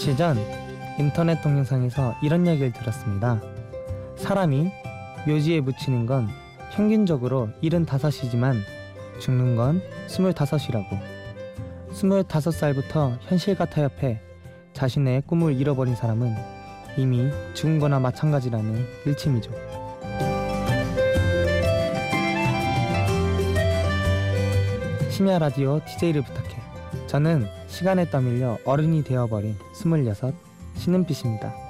며칠 전 인터넷 동영상에서 이런 이야기를 들었습니다. 사람이 묘지에 묻히는 건 평균적으로 75이지만 죽는 건 25이라고. 25살부터 현실과 타협해 자신의 꿈을 잃어버린 사람은 이미 죽은 거나 마찬가지라는 일침이죠. 심야 라디오 DJ를 부탁해. 저는 시간에 떠밀려 어른이 되어버린 26 신은빛입니다.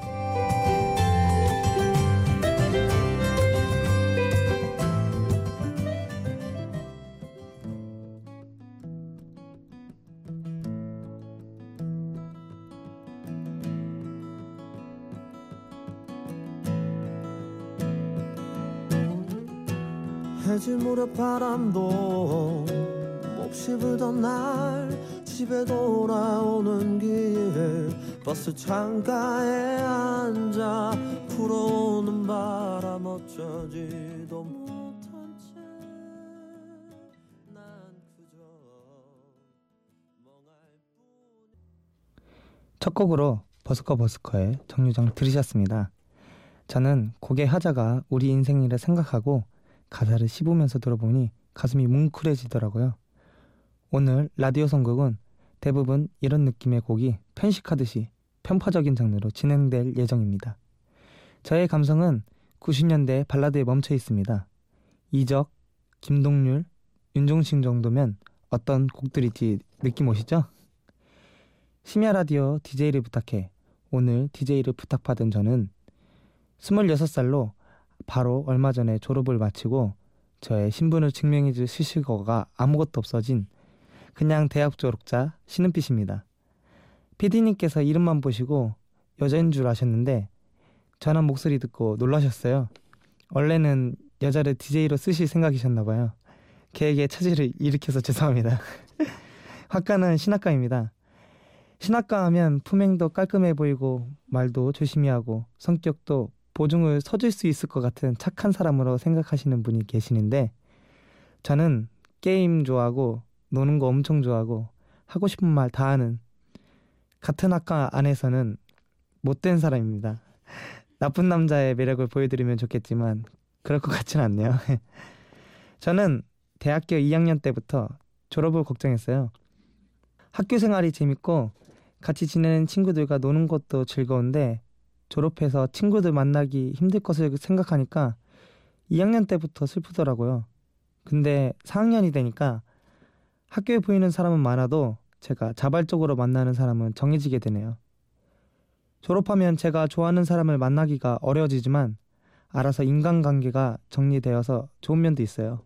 버스 창가에 앉아 불어오는 바람 어쩌지도 못한 채 난 그저 멍할 뿐첫 곡으로 버스커 버스커의 정류장 들으셨습니다. 저는 곡의 화자가 우리 인생이라 생각하고 가사를 씹으면서 들어보니 가슴이 뭉클해지더라고요. 오늘 라디오 선곡은 대부분 이런 느낌의 곡이 편식하듯이 편파적인 장르로 진행될 예정입니다. 저의 감성은 90년대 발라드에 멈춰 있습니다. 이적, 김동률, 윤종신 정도면 어떤 곡들일지 느낌 오시죠? 심야 라디오 DJ를 부탁해 오늘 DJ를 부탁받은 저는 26살로 바로 얼마 전에 졸업을 마치고 저의 신분을 증명해줄 수식어가 아무것도 없어진 그냥 대학 졸업자 신은빛입니다. PD님께서 이름만 보시고 여자인 줄 아셨는데 전화 목소리 듣고 놀라셨어요. 원래는 여자를 DJ로 쓰실 생각이셨나 봐요. 계획에 차질을 일으켜서 죄송합니다. 학과는 신학과입니다. 신학과 하면 품행도 깔끔해 보이고 말도 조심히 하고 성격도 보증을 서줄 수 있을 것 같은 착한 사람으로 생각하시는 분이 계시는데 저는 게임 좋아하고 노는 거 엄청 좋아하고 하고 싶은 말 다 하는 같은 학과 안에서는 못된 사람입니다. 나쁜 남자의 매력을 보여드리면 좋겠지만 그럴 것 같지는 않네요. 저는 대학교 2학년 때부터 졸업을 걱정했어요. 학교 생활이 재밌고 같이 지내는 친구들과 노는 것도 즐거운데 졸업해서 친구들 만나기 힘들 것을 생각하니까 2학년 때부터 슬프더라고요. 근데 4학년이 되니까 학교에 보이는 사람은 많아도 제가 자발적으로 만나는 사람은 정해지게 되네요. 졸업하면 제가 좋아하는 사람을 만나기가 어려워지지만 알아서 인간관계가 정리되어서 좋은 면도 있어요.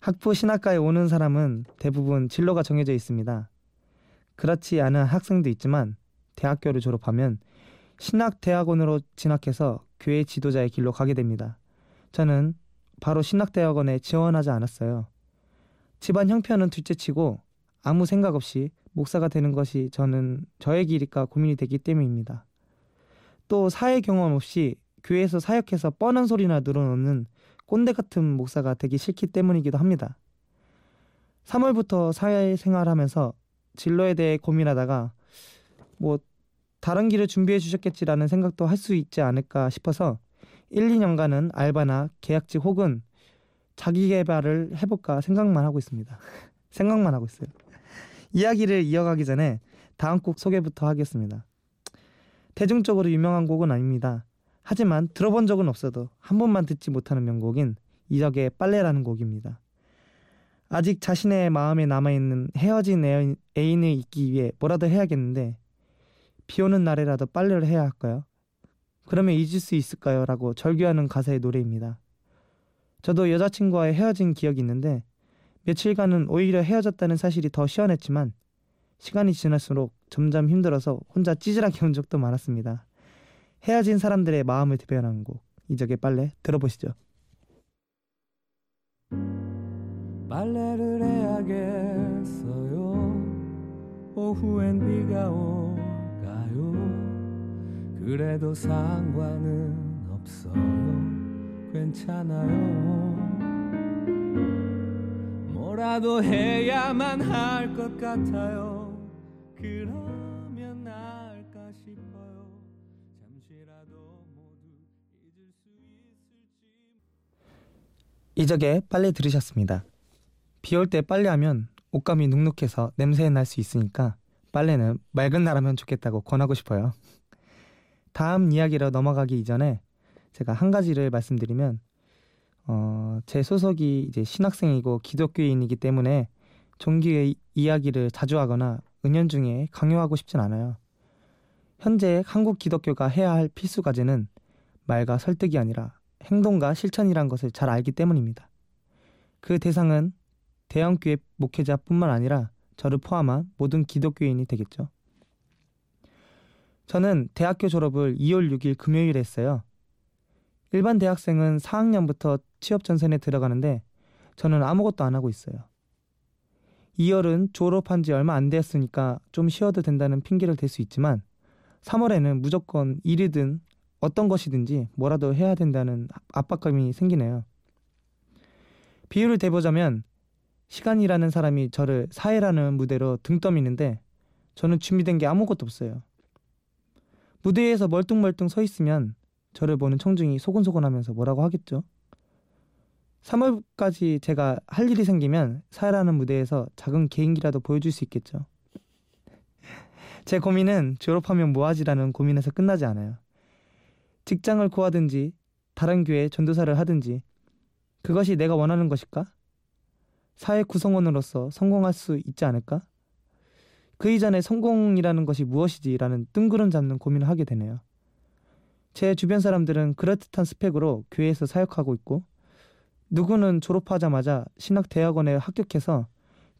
학부 신학과에 오는 사람은 대부분 진로가 정해져 있습니다. 그렇지 않은 학생도 있지만 대학교를 졸업하면 신학대학원으로 진학해서 교회 지도자의 길로 가게 됩니다. 저는 바로 신학대학원에 지원하지 않았어요. 집안 형편은 둘째치고 아무 생각 없이 목사가 되는 것이 저는 저의 길일까 고민이 되기 때문입니다. 또 사회 경험 없이 교회에서 사역해서 뻔한 소리나 늘어놓는 꼰대 같은 목사가 되기 싫기 때문이기도 합니다. 3월부터 사회생활하면서 진로에 대해 고민하다가 뭐 다른 길을 준비해 주셨겠지라는 생각도 할 수 있지 않을까 싶어서 1, 2년간은 알바나 계약직 혹은 자기 개발을 해볼까 생각만 하고 있습니다. 생각만 하고 있어요. 이야기를 이어가기 전에 다음 곡 소개부터 하겠습니다. 대중적으로 유명한 곡은 아닙니다. 하지만 들어본 적은 없어도 한 번만 듣지 못하는 명곡인 이적의 빨래라는 곡입니다. 아직 자신의 마음에 남아있는 헤어진 애인을 잊기 위해 뭐라도 해야겠는데 비 오는 날에라도 빨래를 해야 할까요? 그러면 잊을 수 있을까요? 라고 절규하는 가사의 노래입니다. 저도 여자친구와 헤어진 기억이 있는데 며칠간은 오히려 헤어졌다는 사실이 더 시원했지만 시간이 지날수록 점점 힘들어서 혼자 찌질하게 온 적도 많았습니다. 헤어진 사람들의 마음을 대변하는 곡 이적의 빨래 들어보시죠. 빨래를 해야겠어요 오후엔 비가 올까요 그래도 상관은 없어요 괜찮아요 뭐라도 해야만 할 것 같아요. 그러면 나을까 싶어요. 잠시라도 모두 잊을 수 있을지. 이적에 빨리 들으셨습니다. 비 올 때 빨래 하면 옷감이 눅눅해서 냄새 날 수 있으니까 빨래는 맑은 날 하면 좋겠다고 권하고 싶어요. 다음 이야기로 넘어가기 이전에 제가 한 가지를 말씀드리면 어, 제 소속이 이제 신학생이고 기독교인이기 때문에 종교의 이야기를 자주 하거나 은연중에 강요하고 싶진 않아요. 현재 한국 기독교가 해야 할 필수 과제는 말과 설득이 아니라 행동과 실천이란 것을 잘 알기 때문입니다. 그 대상은 대형교회 목회자뿐만 아니라 저를 포함한 모든 기독교인이 되겠죠. 저는 대학교 졸업을 2월 6일 금요일에 했어요. 일반 대학생은 4학년부터 취업 전선에 들어가는데 저는 아무것도 안 하고 있어요. 2월은 졸업한 지 얼마 안 되었으니까 좀 쉬어도 된다는 핑계를 댈 수 있지만 3월에는 무조건 일이든 어떤 것이든지 뭐라도 해야 된다는 압박감이 생기네요. 비유를 대보자면 시간이라는 사람이 저를 사회라는 무대로 등 떠미는데 저는 준비된 게 아무것도 없어요. 무대에서 멀뚱멀뚱 서 있으면 저를 보는 청중이 소곤소곤하면서 뭐라고 하겠죠? 3월까지 제가 할 일이 생기면 사회라는 무대에서 작은 개인기라도 보여줄 수 있겠죠. 제 고민은 졸업하면 뭐하지라는 고민에서 끝나지 않아요. 직장을 구하든지 다른 교회 전도사를 하든지 그것이 내가 원하는 것일까? 사회 구성원으로서 성공할 수 있지 않을까? 그 이전에 성공이라는 것이 무엇이지라는 뜬구름 잡는 고민을 하게 되네요. 제 주변 사람들은 그럴듯한 스펙으로 교회에서 사역하고 있고 누구는 졸업하자마자 신학 대학원에 합격해서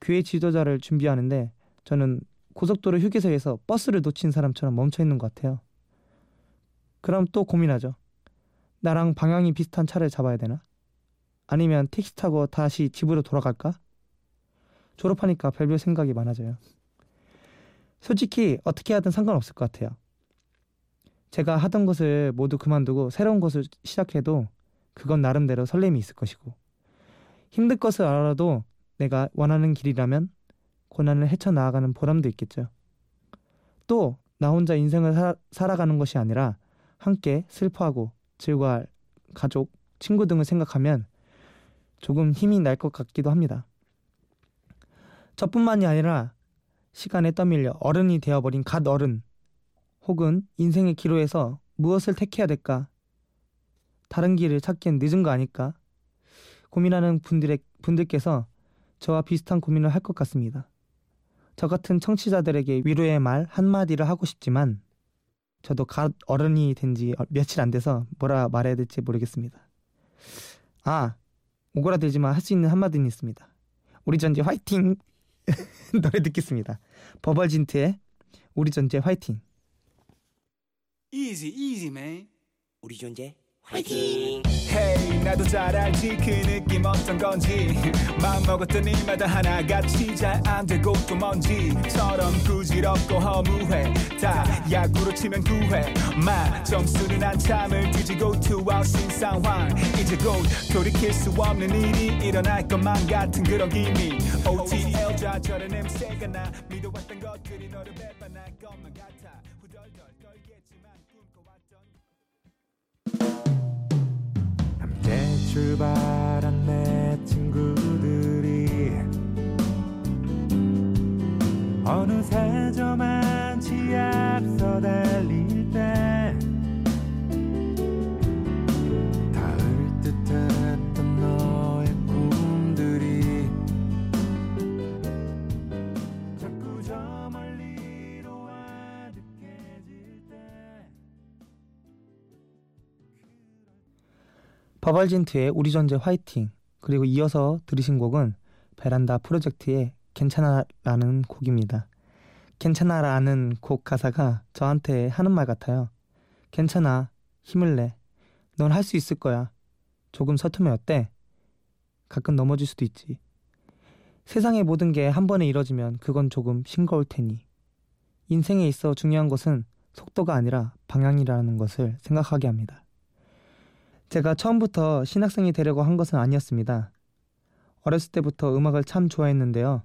교회 지도자를 준비하는데 저는 고속도로 휴게소에서 버스를 놓친 사람처럼 멈춰 있는 것 같아요. 그럼 또 고민하죠. 나랑 방향이 비슷한 차를 잡아야 되나? 아니면 택시 타고 다시 집으로 돌아갈까? 졸업하니까 별별 생각이 많아져요. 솔직히 어떻게 하든 상관없을 것 같아요. 제가 하던 것을 모두 그만두고 새로운 것을 시작해도 그건 나름대로 설렘이 있을 것이고 힘들 것을 알아도 내가 원하는 길이라면 고난을 헤쳐나아가는 보람도 있겠죠. 또 나 혼자 인생을 사, 살아가는 것이 아니라 함께 슬퍼하고 즐거워할 가족, 친구 등을 생각하면 조금 힘이 날 것 같기도 합니다. 저뿐만이 아니라 시간에 떠밀려 어른이 되어버린 갓 어른 혹은 인생의 기로에서 무엇을 택해야 될까? 다른 길을 찾기엔 늦은 거 아닐까? 고민하는 분들의, 분들께서 저와 비슷한 고민을 할 것 같습니다. 저 같은 청취자들에게 위로의 말 한마디를 하고 싶지만 저도 갓 어른이 된 지 며칠 안 돼서 뭐라 말해야 될지 모르겠습니다. 아, 오그라들지만 할 수 있는 한마디는 있습니다. 우리 전제 화이팅! 노래 듣겠습니다. 버벌진트의 우리 전제 화이팅! Easy, easy, man. 우리 존재 화이팅! Hey, 나도 잘 알지. 그 느낌 어떤 건지. 마음먹었던 일마다 하나같이 잘 안 되고 또 먼지처럼 부질없고 허무해. 다 야구로 치면 구회 마 점수는 한참을 뒤지고 투아웃인 상황. 이제 곧 돌이킬 수 없는 일이 일어날 것만 같은 그런 기미. OTL 좌절의 냄새가 나 믿어왔던 것들이 너를 배반할 것 출발한 내 친구들이 어느새 저만치 버벌진트의 우리 전제 화이팅 그리고 이어서 들으신 곡은 베란다 프로젝트의 괜찮아라는 곡입니다. 괜찮아라는 곡 가사가 저한테 하는 말 같아요. 괜찮아 힘을 내. 넌 할 수 있을 거야. 조금 서투면 어때? 가끔 넘어질 수도 있지. 세상의 모든 게 한 번에 이뤄지면 그건 조금 싱거울 테니. 인생에 있어 중요한 것은 속도가 아니라 방향이라는 것을 생각하게 합니다. 제가 처음부터 신학생이 되려고 한 것은 아니었습니다. 어렸을 때부터 음악을 참 좋아했는데요.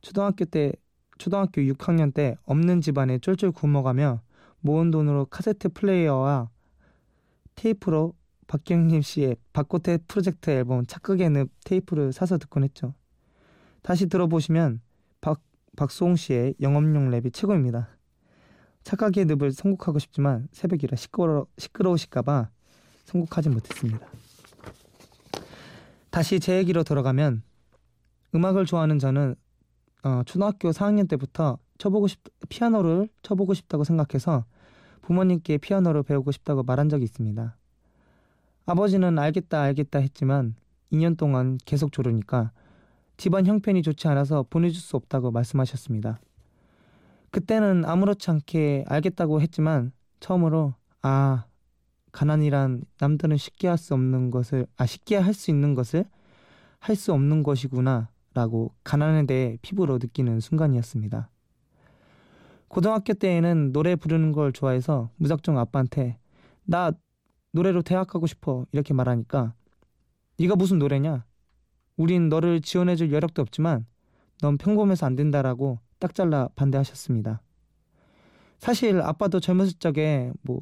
초등학교 때 초등학교 6학년 때 없는 집안에 쫄쫄 굶어가며 모은 돈으로 카세트 플레이어와 테이프로 박경림 씨의 박고태 프로젝트 앨범 늪 테이프를 사서 듣곤 했죠. 다시 들어보시면 박, 박수홍 씨의 영업용 랩이 최고입니다. 착각의 늪을 선곡하고 싶지만 새벽이라 시끄러, 시끄러우실까봐 선곡하지 못했습니다. 다시 제 얘기로 돌아가면 음악을 좋아하는 저는 어, 초등학교 4학년 때부터 쳐보고 싶 피아노를 쳐보고 싶다고 생각해서 부모님께 피아노를 배우고 싶다고 말한 적이 있습니다. 아버지는 알겠다 알겠다 했지만 2년 동안 계속 조르니까 집안 형편이 좋지 않아서 보내줄 수 없다고 말씀하셨습니다. 그때는 아무렇지 않게 알겠다고 했지만 처음으로 아 가난이란 남들은 쉽게 할 수 없는 것을 아 쉽게 할 수 있는 것을 할 수 없는 것이구나라고 가난에 대해 피부로 느끼는 순간이었습니다. 고등학교 때에는 노래 부르는 걸 좋아해서 무작정 아빠한테 나 노래로 대학 가고 싶어 이렇게 말하니까 네가 무슨 노래냐? 우린 너를 지원해줄 여력도 없지만 넌 평범해서 안 된다라고 딱 잘라 반대하셨습니다. 사실 아빠도 젊었을 적에 뭐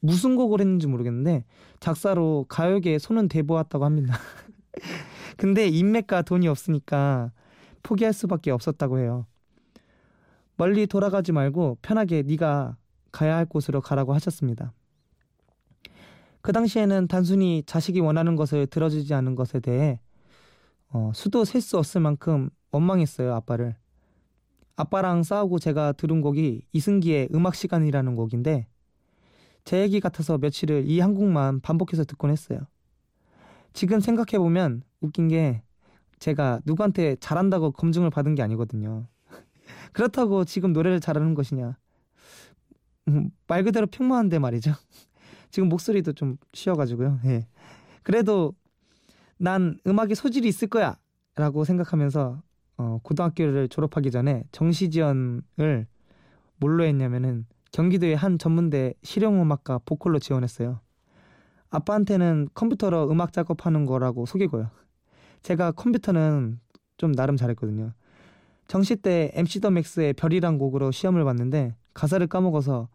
무슨 곡을 했는지 모르겠는데 작사로 가요계에 손은 대보았다고 합니다. 근데 인맥과 돈이 없으니까 포기할 수밖에 없었다고 해요. 멀리 돌아가지 말고 편하게 네가 가야 할 곳으로 가라고 하셨습니다. 그 당시에는 단순히 자식이 원하는 것을 들어주지 않은 것에 대해 어, 수도 셀 수 없을 만큼 원망했어요 아빠를. 아빠랑 싸우고 제가 들은 곡이 이승기의 음악 시간이라는 곡인데 제 얘기 같아서 며칠을 이 한 곡만 반복해서 듣곤 했어요. 지금 생각해 보면 웃긴 게 제가 누구한테 잘한다고 검증을 받은 게 아니거든요. 그렇다고 지금 노래를 잘하는 것이냐? 음, 말 그대로 평범한데 말이죠. 지금 목소리도 좀 쉬어가지고요. 예. 그래도 난 음악에 소질이 있을 거야 라고 생각하면서 어, 고등학교를 졸업하기 전에 정시지원을 뭘로 했냐면은 경기도의 한 전문대 실용음악과 보컬로 지원했어요. 아빠한테는 컴퓨터로 음악 작업하는 거라고 속이고요. 제가 컴퓨터는 좀 나름 잘했거든요. 정시 때 MC 더 맥스의 별이란 곡으로 시험을 봤는데 가사를 까먹어서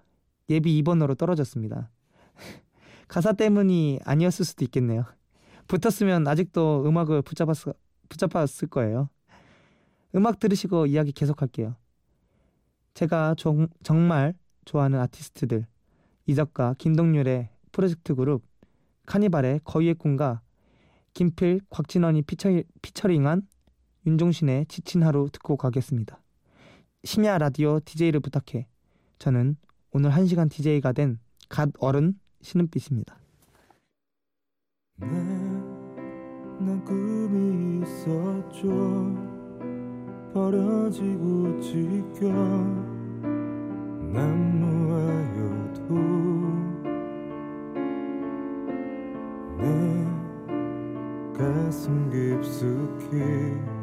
예비 2번으로 떨어졌습니다. 가사 때문이 아니었을 수도 있겠네요. 붙었으면 아직도 음악을 붙잡았, 붙잡았을 거예요. 음악 들으시고 이야기 계속할게요. 제가 정, 정말 좋아하는 아티스트들 이적과 김동률의 프로젝트 그룹 카니발의 거위의 꿈과 김필, 곽진원이 피처, 피처링한 윤종신의 지친 하루 듣고 가겠습니다. 심야 라디오 DJ를 부탁해. 저는 오늘 1시간 DJ가 된 갓 어른 신은빛입니다. 네, 난 꿈이 있었죠 버려지고 지겨 가슴 깊숙이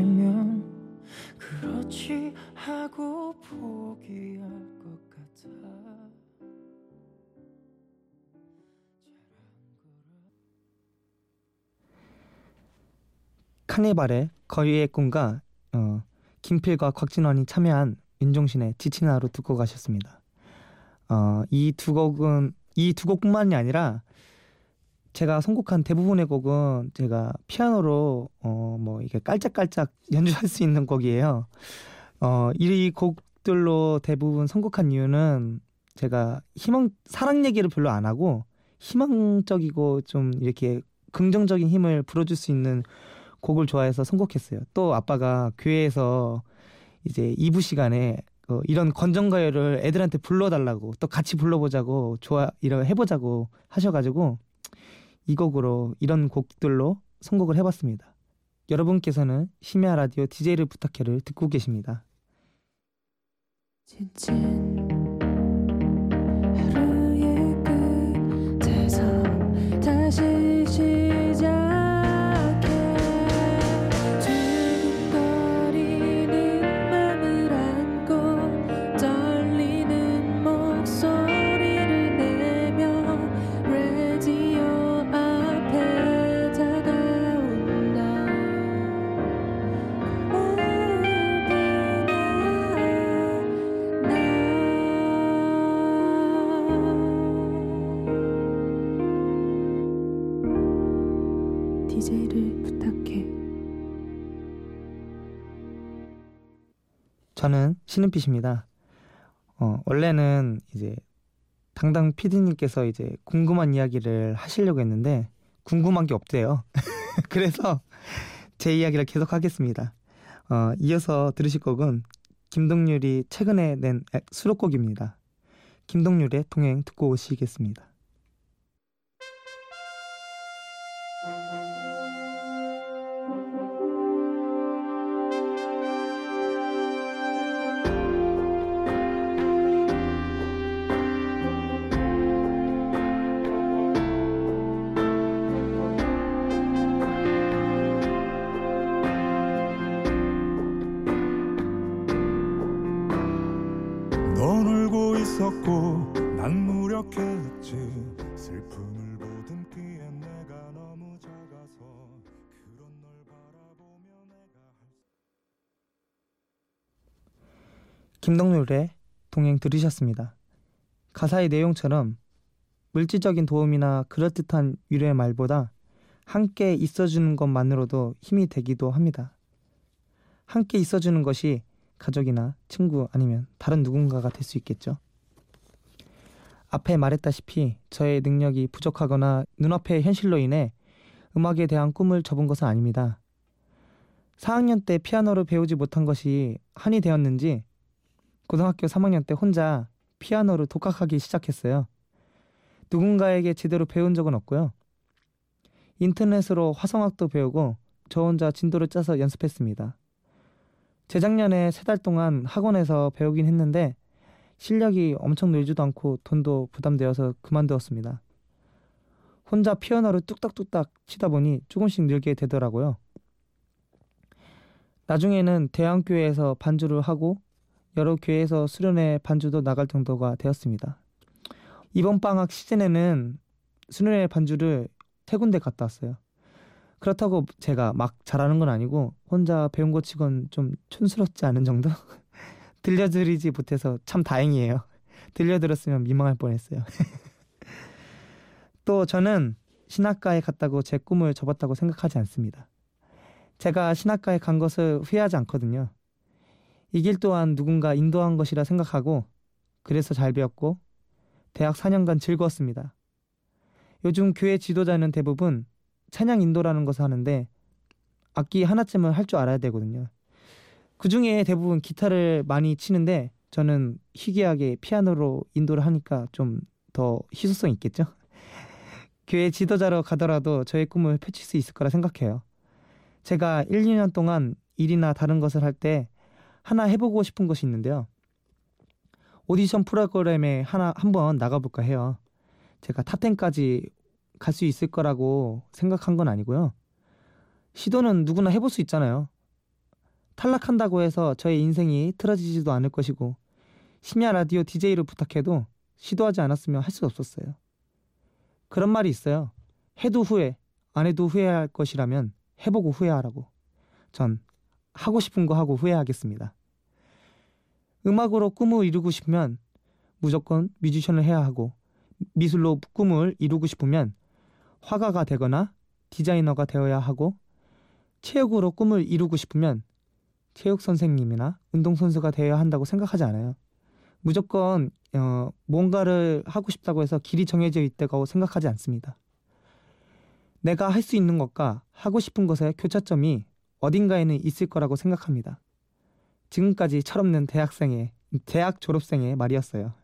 던지면 그렇지 하고 포기할 것 같아 카니발의 거위의 꿈과 어, 김필과 곽진원이 참여한 윤종신의 지친 하루 듣고 가셨습니다. 어, 이 두 곡은 이 두 곡뿐만이 아니라 제가 선곡한 대부분의 곡은 제가 피아노로 어, 뭐 이게 깔짝깔짝 연주할 수 있는 곡이에요. 어, 이 곡들로 대부분 선곡한 이유는 제가 희망 사랑 얘기를 별로 안 하고 희망적이고 좀 이렇게 긍정적인 힘을 불어줄 수 있는 곡을 좋아해서 선곡했어요. 또 아빠가 교회에서 이제 2부 시간에 어, 이런 건전가요를 애들한테 불러달라고 또 같이 불러보자고 좋아 이러 해보자고 하셔가지고 이 곡으로 이런 곡들로 선곡을 해봤습니다. 여러분께서는 심야 라디오 DJ를 부탁해를 듣고 계십니다. 지친 저는 신은빛입니다. 어, 원래는 이제 당당 PD님께서 이제 궁금한 이야기를 하시려고 했는데 궁금한 게 없대요. 그래서 제 이야기를 계속 하겠습니다. 어, 이어서 들으실 곡은 김동률이 최근에 낸 수록곡입니다. 김동률의 동행 듣고 오시겠습니다. 김동률의 동행 들으셨습니다. 가사의 내용처럼 물질적인 도움이나 그럴듯한 위로의 말보다 함께 있어주는 것만으로도 힘이 되기도 합니다. 함께 있어주는 것이 가족이나 친구 아니면 다른 누군가가 될 수 있겠죠. 앞에 말했다시피 저의 능력이 부족하거나 눈앞의 현실로 인해 음악에 대한 꿈을 접은 것은 아닙니다. 4학년 때 피아노를 배우지 못한 것이 한이 되었는지 고등학교 3학년 때 혼자 피아노를 독학하기 시작했어요. 누군가에게 제대로 배운 적은 없고요. 인터넷으로 화성학도 배우고 저 혼자 진도를 짜서 연습했습니다. 재작년에 세 달 동안 학원에서 배우긴 했는데 실력이 엄청 늘지도 않고 돈도 부담되어서 그만두었습니다. 혼자 피아노를 뚝딱뚝딱 치다 보니 조금씩 늘게 되더라고요. 나중에는 대학교에서 반주를 하고 여러 교회에서 수련회 반주도 나갈 정도가 되었습니다. 이번 방학 시즌에는 수련회 반주를 세 군데 갔다 왔어요. 그렇다고 제가 막 잘하는 건 아니고 혼자 배운 것 치곤 좀 촌스럽지 않은 정도? 들려드리지 못해서 참 다행이에요. 들려드렸으면 민망할 뻔했어요. 또 저는 신학과에 갔다고 제 꿈을 접었다고 생각하지 않습니다. 제가 신학과에 간 것을 후회하지 않거든요. 이 길 또한 누군가 인도한 것이라 생각하고 그래서 잘 배웠고 대학 4년간 즐거웠습니다. 요즘 교회 지도자는 대부분 찬양 인도라는 것을 하는데 악기 하나쯤은 할 줄 알아야 되거든요. 그 중에 대부분 기타를 많이 치는데 저는 희귀하게 피아노로 인도를 하니까 좀 더 희소성 있겠죠? 교회 지도자로 가더라도 저의 꿈을 펼칠 수 있을 거라 생각해요. 제가 1, 2년 동안 일이나 다른 것을 할 때 하나 해보고 싶은 것이 있는데요. 오디션 프로그램에 하나 한번 나가볼까 해요. 제가 탑10까지 갈 수 있을 거라고 생각한 건 아니고요. 시도는 누구나 해볼 수 있잖아요. 탈락한다고 해서 저의 인생이 틀어지지도 않을 것이고 심야 라디오 DJ를 부탁해도 시도하지 않았으면 할 수 없었어요. 그런 말이 있어요. 해도 후회, 안 해도 후회할 것이라면 해보고 후회하라고. 전 하고 싶은 거 하고 후회하겠습니다. 음악으로 꿈을 이루고 싶으면 무조건 뮤지션을 해야 하고 미술로 꿈을 이루고 싶으면 화가가 되거나 디자이너가 되어야 하고 체육으로 꿈을 이루고 싶으면 체육 선생님이나 운동 선수가 되어야 한다고 생각하지 않아요. 무조건 어, 뭔가를 하고 싶다고 해서 길이 정해져 있다고 생각하지 않습니다. 내가 할 수 있는 것과 하고 싶은 것의 교차점이 어딘가에는 있을 거라고 생각합니다. 지금까지 철없는 대학생의 대학 졸업생의 말이었어요.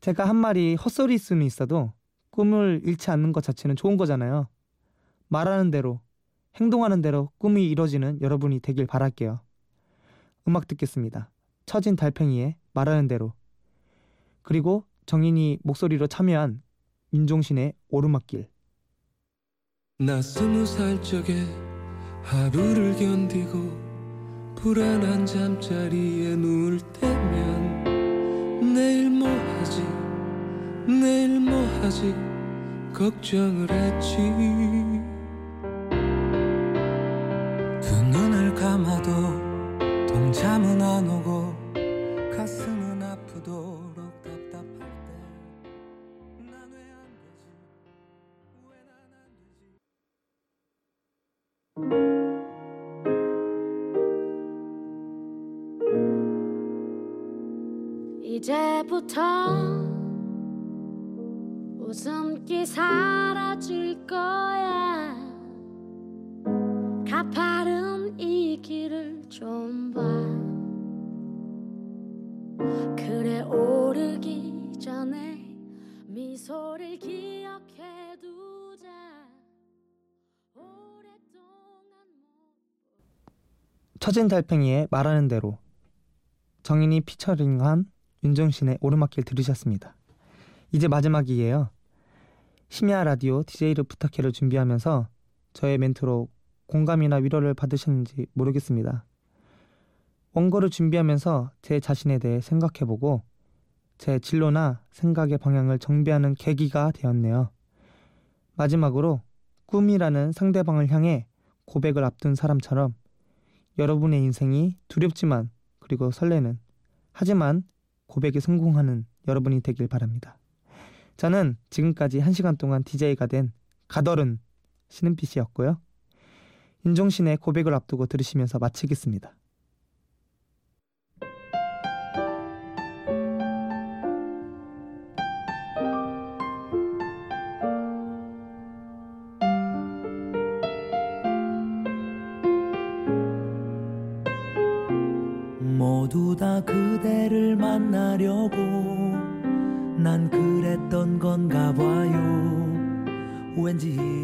제가 한 말이 헛소리일 수는 있어도 꿈을 잃지 않는 것 자체는 좋은 거잖아요. 말하는 대로 행동하는 대로 꿈이 이뤄지는 여러분이 되길 바랄게요. 음악 듣겠습니다. 처진 달팽이의 말하는 대로 그리고 정인이 목소리로 참여한 윤종신의 오르막길 나 스무 살 적에 하루를 견디고 불안한 잠자리에 누울 때면 내일 뭐 하지? 내일 뭐 하지? 걱정을 했지. 두 눈을 감아도 동참은 안 오고 가슴 이제부터 웃음기 사라질 거야. 가파른 이 길을 좀 봐. 그래 오르기 전에 미소를 기억해 두자. 처진 달팽이의 말하는 대로 정인이 피처링한 윤종신의 오르막길 들으셨습니다. 이제 마지막이에요. 심야 라디오 DJ를 부탁해를 준비하면서 저의 멘트로 공감이나 위로를 받으셨는지 모르겠습니다. 원고를 준비하면서 제 자신에 대해 생각해보고 제 진로나 생각의 방향을 정비하는 계기가 되었네요. 마지막으로 꿈이라는 상대방을 향해 고백을 앞둔 사람처럼 여러분의 인생이 두렵지만 그리고 설레는 하지만 고백에 성공하는 여러분이 되길 바랍니다. 저는 지금까지 1시간 동안 DJ가 된 가더른 신은빛이었고요. 윤종신의 고백을 앞두고 들으시면서 마치겠습니다. 난